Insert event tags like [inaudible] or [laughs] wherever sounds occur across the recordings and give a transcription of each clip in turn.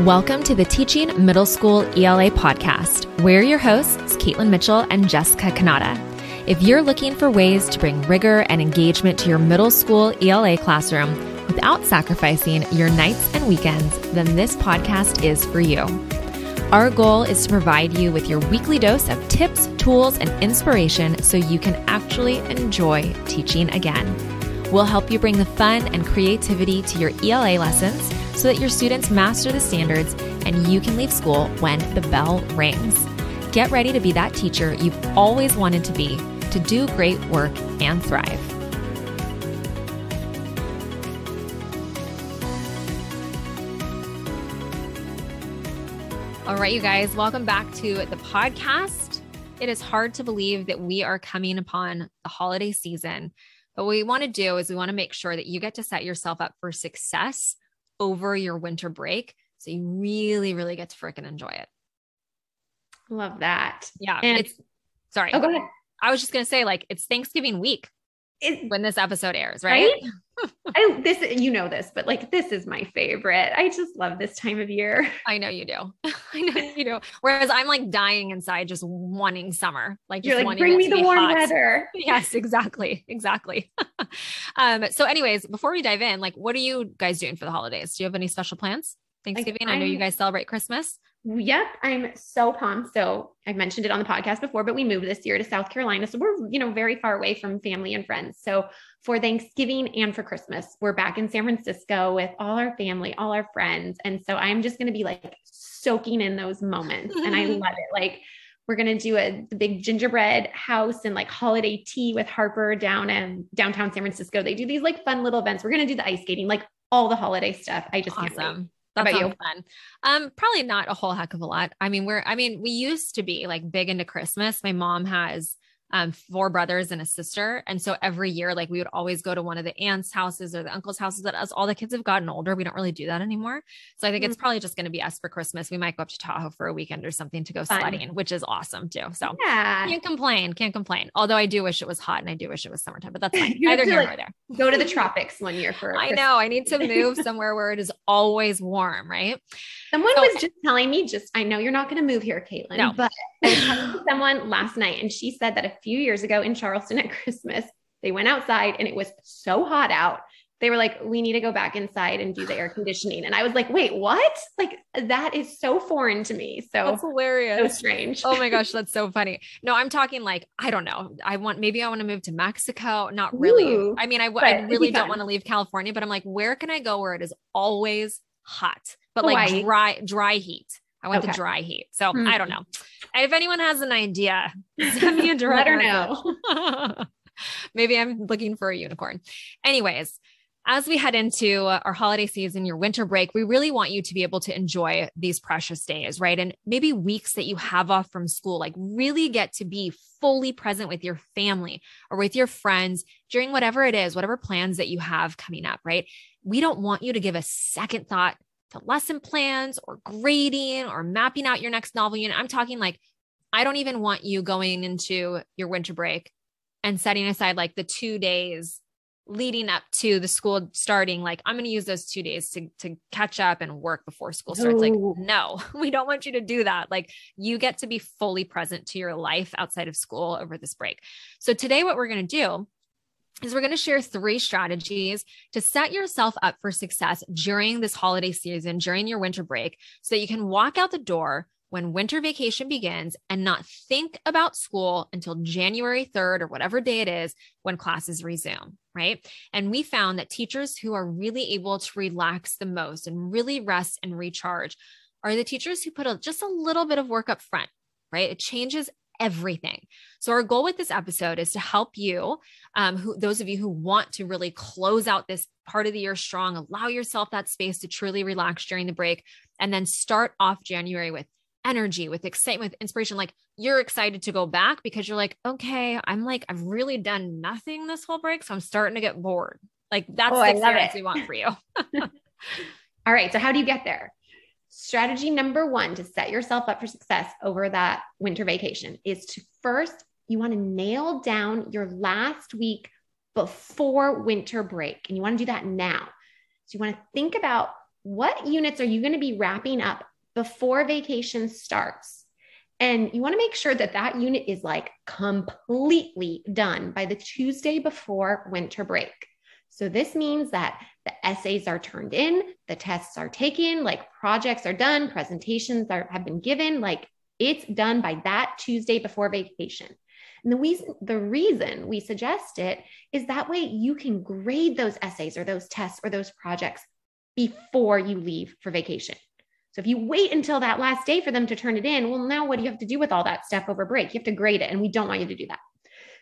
Welcome to the Teaching Middle School ELA podcast. We're your hosts, Caitlin Mitchell and Jessica Cannata. If you're looking for ways to bring rigor and engagement to your middle school ELA classroom without sacrificing your nights and weekends, then this podcast is for you. Our goal is to provide you with your weekly dose of tips, tools, and inspiration so you can actually enjoy teaching again. We'll help you bring the fun and creativity to your ELA lessons so that your students master the standards and you can leave school when the bell rings. Get ready to be that teacher you've always wanted to be, to do great work and thrive. All right, you guys, welcome back to the podcast. It is hard to believe that we are coming upon the holiday season. But what we want to do is we want to make sure that you get to set yourself up for success over your winter break. So you really, really get to freaking enjoy it. Love that. Yeah. And it's sorry. Oh, go ahead. I was just going to say, like, it's Thanksgiving week it, when this episode airs, right? right? [laughs] I this you know this, but like this is my favorite. I just love this time of year. [laughs] I know you do. [laughs] I know you do. Whereas I'm like dying inside, just wanting summer. Like you're like, bring me the warm hot. weather. Yes, exactly, exactly. um. So, anyways, before we dive in, like, what are you guys doing for the holidays? Do you have any special plans? Thanksgiving. Like, I know you guys celebrate Christmas. Yep, I'm so pumped. So I've mentioned it on the podcast before, but we moved this year to South Carolina. So we're, you know, very far away from family and friends. So for Thanksgiving and for Christmas, we're back in San Francisco with all our family, all our friends. And so I'm just going to be like soaking in those moments. and I [laughs] love it. Like we're going to do a the big gingerbread house and like holiday tea with Harper down in downtown San Francisco. They do these like fun little events. We're going to do the ice skating, like all the holiday stuff. I just awesome. can't wait. That about you? Fun. Um, probably not a whole heck of a lot. I mean, we're, I mean, we used to be like big into Christmas. My mom has um, four brothers and a sister. And so every year, like we would always go to one of the aunts' houses or the uncle's houses. But as all the kids have gotten older, we don't really do that anymore. So I think mm-hmm. it's probably just going to be us for Christmas. We might go up to Tahoe for a weekend or something to go Fun. sledding, which is awesome too. So yeah. can't complain, can't complain. Although I do wish it was hot and I do wish it was summertime, but that's [laughs] fine. Neither here like, nor there. Go to the tropics one year for. [laughs] I know. I need to move somewhere where it is always warm, right? Someone so, was just telling me, just I know you're not going to move here, Caitlin, no. but I talked to someone last night and she said that a few years ago in Charleston at [laughs] Christmas, they went outside and it was so hot out. They were like, we need to go back inside and do the air conditioning. And I was like, wait, what? Like, that is so foreign to me. So that's hilarious. So strange. Oh my [laughs] gosh, that's so funny. No, I'm talking like, I don't know. I want, maybe I want to move to Mexico. Not really. Ooh, I mean, I, I really don't want to leave California, but I'm like, where can I go where it is always hot, but Hawaii. like dry, dry heat? I want okay. the dry heat. So mm-hmm. I don't know. If anyone has an idea, [laughs] send me a direct. Let her know. [laughs] Maybe I'm looking for a unicorn. Anyways, as we head into our holiday season, your winter break, we really want you to be able to enjoy these precious days, right? And maybe weeks that you have off from school, like really get to be fully present with your family or with your friends during whatever it is, whatever plans that you have coming up, right? We don't want you to give a second thought to lesson plans or grading or mapping out your next novel unit. I'm talking like, I don't even want you going into your winter break and setting aside like the two days leading up to the school starting. Like i'm going to use those two days to, to catch up and work before school starts. Like no. [laughs] we don't want you to do that. Like you get to be fully present to your life outside of school over this break. So today what we're going to do is we're going to share three strategies to set yourself up for success during this holiday season, during your winter break, so that you can walk out the door when winter vacation begins and not think about school until January 3rd or whatever day it is when classes resume, right? And we found that teachers who are really able to relax the most and really rest and recharge are the teachers who put a, just a little bit of work up front, right? It changes everything. So our goal with this episode is to help you, um, who those of you who want to really close out this part of the year strong, allow yourself that space to truly relax during the break, and then start off January with energy, with excitement, with inspiration. Like you're excited to go back because you're like, okay, I'm like, I've really done nothing this whole break, so I'm starting to get bored. Like that's oh, the experience we want for you. [laughs] [laughs] All right. So how do you get there? Strategy number one to set yourself up for success over that winter vacation is to first, you want to nail down your last week before winter break. And you want to do that now. So you want to think about what units are you going to be wrapping up before vacation starts? And you want to make sure that that unit is like completely done by the Tuesday before winter break. So this means that essays are turned in, the tests are taken, like projects are done, presentations are, have been given, like it's done by that Tuesday before vacation. And the reason, the reason we suggest it is that way you can grade those essays or those tests or those projects before you leave for vacation. So if you wait until that last day for them to turn it in, well, now what do you have to do with all that stuff over break? You have to grade it, and we don't want you to do that.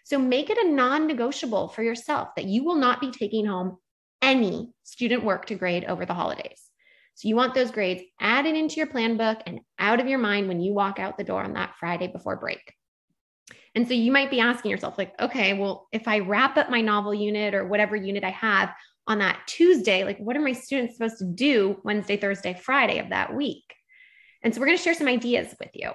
So make it a non negotiable for yourself that you will not be taking home any student work to grade over the holidays. So you want those grades added into your plan book and out of your mind when you walk out the door on that Friday before break. And so you might be asking yourself, like, okay, well, if I wrap up my novel unit or whatever unit I have, on that Tuesday, like what are my students supposed to do Wednesday, Thursday, Friday of that week? And so we're going to share some ideas with you.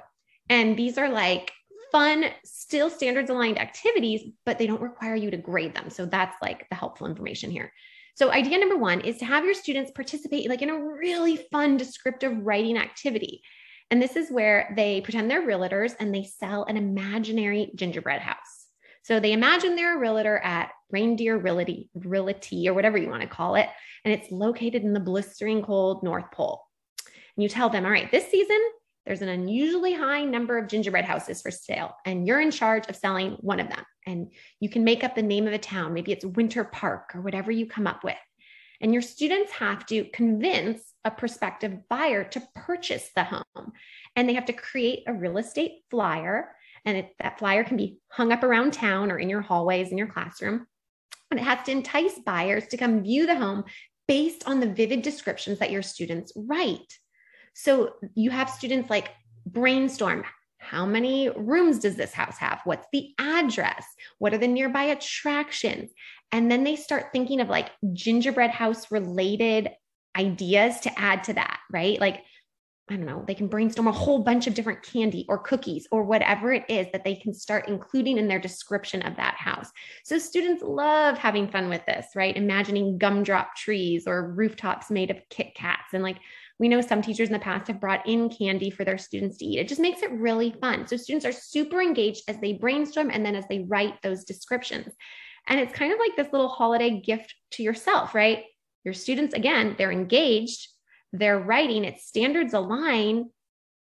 And these are like fun, still standards aligned activities, but they don't require you to grade them. So that's like the helpful information here. So idea number one is to have your students participate like in a really fun descriptive writing activity. And this is where they pretend they're realtors and they sell an imaginary gingerbread house. So they imagine they're a realtor at Reindeer Realty, Realty or whatever you want to call it. And it's located in the blistering cold North Pole. And you tell them, all right, this season, there's an unusually high number of gingerbread houses for sale, and you're in charge of selling one of them. And you can make up the name of a town. Maybe it's Winter Park or whatever you come up with. And your students have to convince a prospective buyer to purchase the home. And they have to create a real estate flyer. And it, that flyer can be hung up around town or in your hallways in your classroom. And it has to entice buyers to come view the home based on the vivid descriptions that your students write. So you have students like brainstorm how many rooms does this house have? What's the address? What are the nearby attractions? And then they start thinking of like gingerbread house related ideas to add to that, right? Like I don't know, they can brainstorm a whole bunch of different candy or cookies or whatever it is that they can start including in their description of that house. So students love having fun with this, right? Imagining gumdrop trees or rooftops made of Kit Kats. And like we know some teachers in the past have brought in candy for their students to eat. It just makes it really fun. So students are super engaged as they brainstorm and then as they write those descriptions. And it's kind of like this little holiday gift to yourself, right? Your students, again, they're engaged they're writing, its standards align,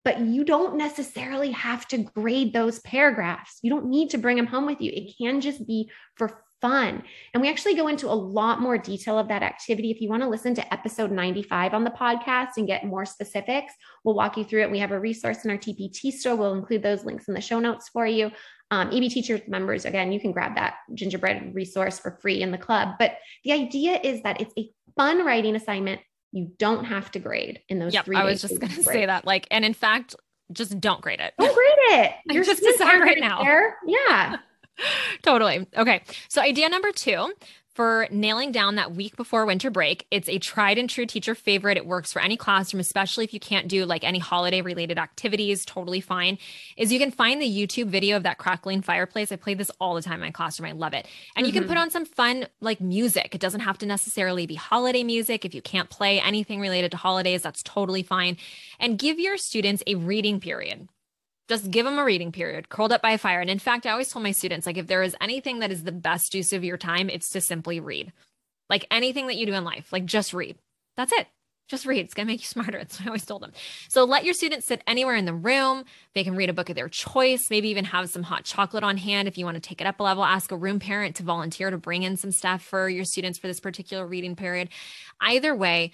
but you don't necessarily have to grade those paragraphs. You don't need to bring them home with you. It can just be for fun. And we actually go into a lot more detail of that activity. If you want to listen to episode 95 on the podcast and get more specifics, we'll walk you through it. We have a resource in our TPT store. We'll include those links in the show notes for you. Um, EB Teachers members, again, you can grab that gingerbread resource for free in the club. But the idea is that it's a fun writing assignment you don't have to grade in those yep, three. I was just going to say that. Like, and in fact, just don't grade it. Don't grade it. [laughs] You're just decide right now. There. Yeah. [laughs] totally. Okay. So idea number two for nailing down that week before winter break. It's a tried and true teacher favorite. It works for any classroom, especially if you can't do like any holiday related activities, totally fine. Is you can find the YouTube video of that crackling fireplace. I play this all the time in my classroom. I love it. And mm-hmm. you can put mm-hmm. on some fun like music. It doesn't have to necessarily be holiday music. If you can't play anything related to holidays, that's totally fine. And give your students a reading period just give them a reading period, curled up by a fire. And in fact, I always tell my students, like, if there is anything that is the best use of your time, it's to simply read. Like anything that you do in life, like just read. That's it. Just read. It's going to make you [laughs] smarter. That's what I always told them. So let your students sit anywhere in the room. They can read a book of their choice, maybe even have some hot chocolate on hand. If you want to take it up a level, ask a room parent to volunteer to bring in some stuff for your students for this particular reading period. Either way,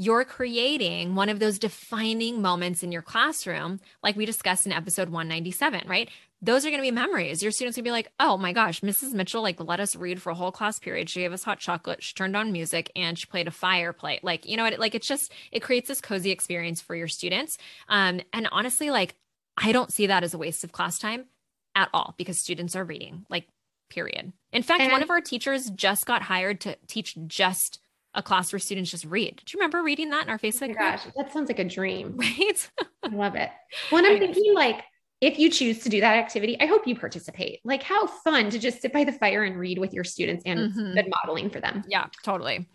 you're creating one of those defining moments in your classroom, like we discussed in episode 197, right? Those are going to be memories. Your students going to be like, oh my gosh, Mrs. Mitchell, like, let us read for a whole class period. She gave us hot chocolate, she turned on music, and she played a fire play. Like, you know what? Like, it's just, it creates this cozy experience for your students. Um, and honestly, like, I don't see that as a waste of class time at all because students are reading, like, period. In fact, and- one of our teachers just got hired to teach just a class where students just read. Do you remember reading that in our Facebook? Oh gosh, that sounds like a dream. [laughs] Right? I love it. When I'm thinking like, if you choose to do that activity, I hope you participate. Like, how fun to just sit by the fire and read with your students and mm-hmm. good modeling for them. Yeah, totally.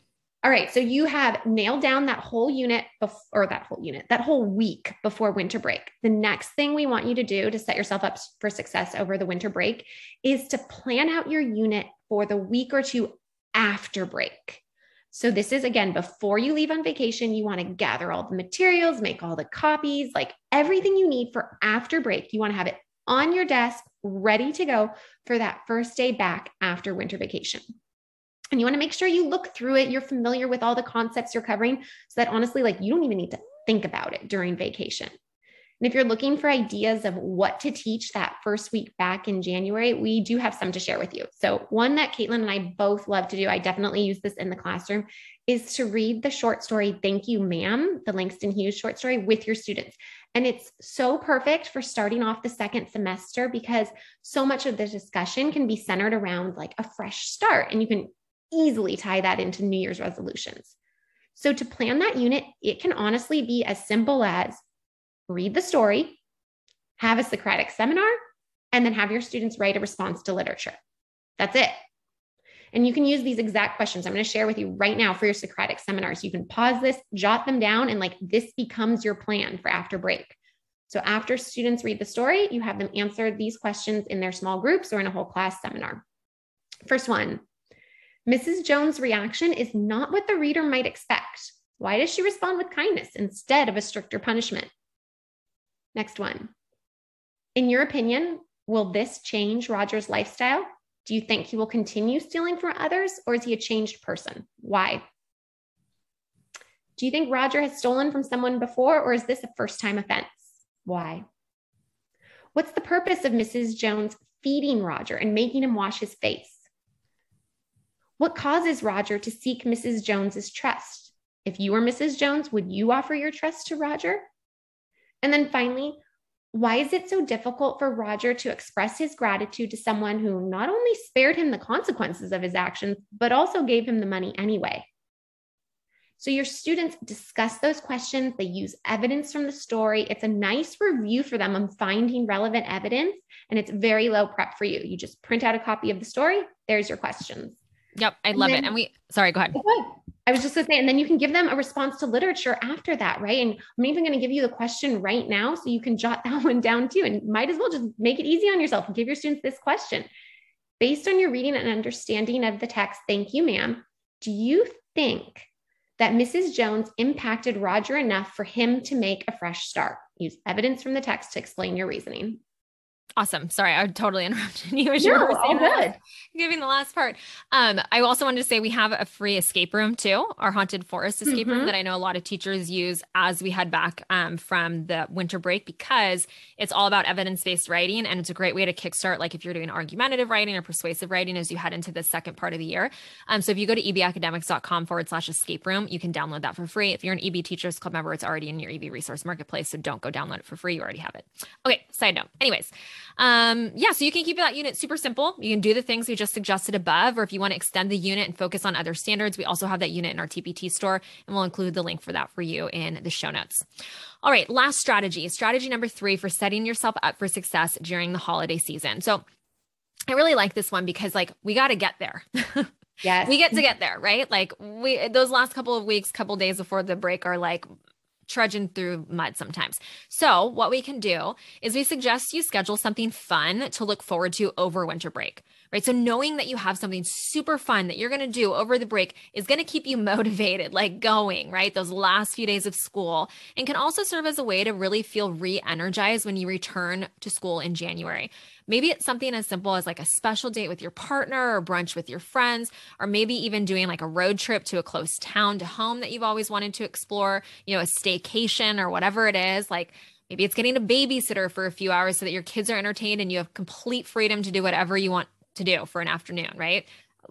All right, so you have nailed down that whole unit before that whole unit, that whole week before winter break. The next thing we want you to do to set yourself up for success over the winter break is to plan out your unit for the week or two after break. So, this is again before you leave on vacation, you want to gather all the materials, make all the copies, like everything you need for after break. You want to have it on your desk, ready to go for that first day back after winter vacation. And you want to make sure you look through it. You're familiar with all the concepts you're covering so that honestly, like you don't even need to think about it during vacation. And if you're looking for ideas of what to teach that first week back in January, we do have some to share with you. So, one that Caitlin and I both love to do, I definitely use this in the classroom, is to read the short story, Thank You, Ma'am, the Langston Hughes short story with your students. And it's so perfect for starting off the second semester because so much of the discussion can be centered around like a fresh start. And you can easily tie that into New Year's resolutions. So, to plan that unit, it can honestly be as simple as read the story, have a Socratic seminar, and then have your students write a response to literature. That's it. And you can use these exact questions I'm going to share with you right now for your Socratic seminars. You can pause this, jot them down, and like this becomes your plan for after break. So, after students read the story, you have them answer these questions in their small groups or in a whole class seminar. First one Mrs. Jones' reaction is not what the reader might expect. Why does she respond with kindness instead of a stricter punishment? Next one. In your opinion, will this change Roger's lifestyle? Do you think he will continue stealing from others or is he a changed person? Why? Do you think Roger has stolen from someone before or is this a first time offense? Why? What's the purpose of Mrs. Jones feeding Roger and making him wash his face? What causes Roger to seek Mrs. Jones's trust? If you were Mrs. Jones, would you offer your trust to Roger? And then finally, why is it so difficult for Roger to express his gratitude to someone who not only spared him the consequences of his actions, but also gave him the money anyway? So your students discuss those questions, they use evidence from the story. It's a nice review for them on finding relevant evidence, and it's very low prep for you. You just print out a copy of the story, there's your questions. Yep, I love then, it. And we, sorry, go ahead. I was just gonna say, and then you can give them a response to literature after that, right? And I'm even gonna give you the question right now so you can jot [laughs] that one down too. And might as well just make it easy on yourself and give your students this question. Based on your reading and understanding of the text, thank you, ma'am. Do you think that Mrs. Jones impacted Roger enough for him to make a fresh start? Use evidence from the text to explain your reasoning. Awesome. Sorry, I totally [laughs] interrupted you as you were all good. giving the last part. Um, I also wanted to say we have a free escape room too, our haunted forest escape mm-hmm. room that I know a lot of teachers use as we head back um, from the winter break because it's all about evidence-based writing and it's a great way to kickstart like if you're doing argumentative writing or persuasive writing as you head into the second part of the year. Um, so if you go to ebacademics.com forward slash escape room, you can download that for free. If you're an EB Teachers Club member, it's already in your EB Resource Marketplace, so don't go download it for free. You already have it. Okay, side note. Anyways, um, yeah, so you can keep that unit super simple. You can do the things we just suggested above, or if you want to extend the unit and focus on other standards, we also have that unit in our TPT store, and we'll include the link for that for you in the show notes. All right, last strategy. Strategy number three for setting yourself up for success during the holiday season. So I really like this one because, like, we got to get there. [laughs] Yes. we get to get there, right? Like we those last couple of weeks, couple days before the break are like trudging through mud sometimes. So, what we can do is we suggest you schedule something fun to look forward to over winter break, right? So, knowing that you have something super fun that you're going to do over the break is going to keep you [laughs] motivated, like going, right? Those last few days of school, and can also serve as a way to really feel re energized when you return to school in January. Maybe it's something as simple as like a special date with your partner or brunch with your friends, or maybe even doing like a road trip to a close town to home that you've always wanted to explore, you know, a staycation or whatever it is. Like maybe it's getting a babysitter for a few hours so that your kids are entertained and you have complete freedom to do whatever you want to do for an afternoon, right?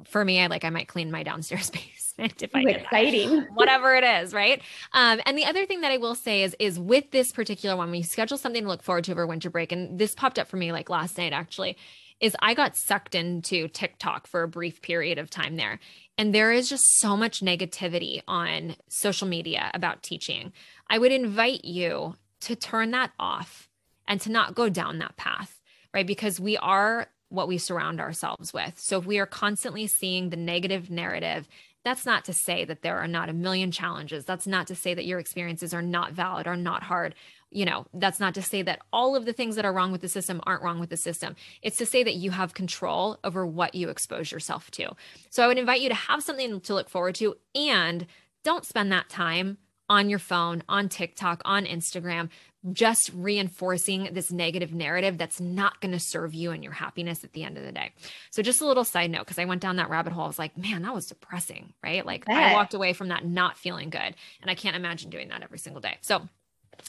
For me, I like I might clean my downstairs [laughs] basement if I get exciting. [laughs] Whatever it is, right? Um, and the other thing that I will say is, is with this particular one, you schedule something to look forward to over winter break, and this popped up for me like last night actually, is I got sucked into TikTok for a brief period of time there. And there is just so much negativity on social media about teaching. I would invite you to turn that off and to not go down that path, right? Because we are what we surround ourselves with. So if we are constantly seeing the negative narrative that's not to say that there are not a million challenges. That's not to say that your experiences are not valid or not hard. You know, that's not to say that all of the things that are wrong with the system aren't wrong with the system. It's to say that you have control over what you expose yourself to. So I would invite you to have something to look forward to and don't spend that time on your phone, on TikTok, on Instagram, just reinforcing this negative narrative that's not going to serve you and your happiness at the end of the day. So, just a little side note, because I went down that rabbit hole. I was like, man, that was depressing, right? Like, I walked away from that not feeling good. And I can't imagine doing that every single day. So,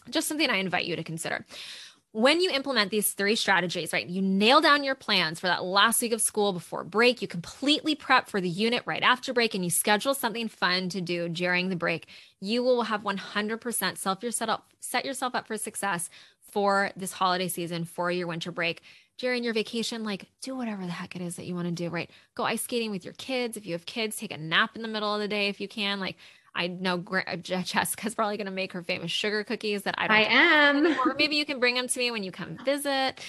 just something I invite you to consider when you implement these three strategies, right, you nail down your plans for that last week of school before break, you completely prep for the unit right after break, and you schedule something fun to do during the break, you will have 100% self yourself set yourself up for success for this holiday season, for your winter break. During your vacation, like do whatever the heck it is that you want to do, right? Go ice skating with your kids. If you have kids, take a nap in the middle of the day if you can. Like I know uh, Jessica's probably going to make her famous sugar cookies that I don't. I am. Or maybe you can bring them to me when you come visit.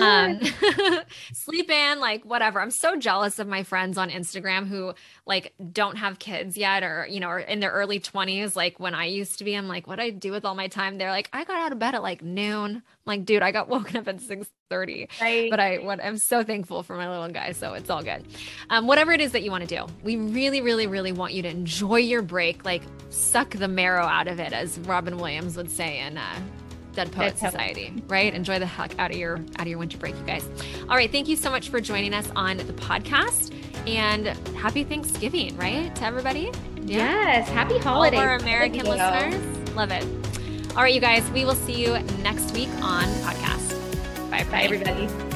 Um, [laughs] sleep in, like whatever. I'm so jealous of my friends on Instagram who like don't have kids yet, or you know, are in their early 20s. Like when I used to be, I'm like, what do I do with all my time? They're like, I got out of bed at like noon. Like, dude, I got [laughs] woken up at six 30. Right. But I what I'm so thankful for my little guy. So it's all good. Um, whatever it is that you want to do, we really, really, really want you to enjoy your break, like suck the marrow out of it, as Robin Williams would say in uh, Dead Poet Society, right? Enjoy the heck out of your out of your winter break, you guys. All right, thank you so much for joining us on the podcast, and happy Thanksgiving, right, to everybody. Yeah. Yes, happy holidays, all our American listeners. Love it. All right, you guys, we will see you next week on podcast. Bye, Bye everybody.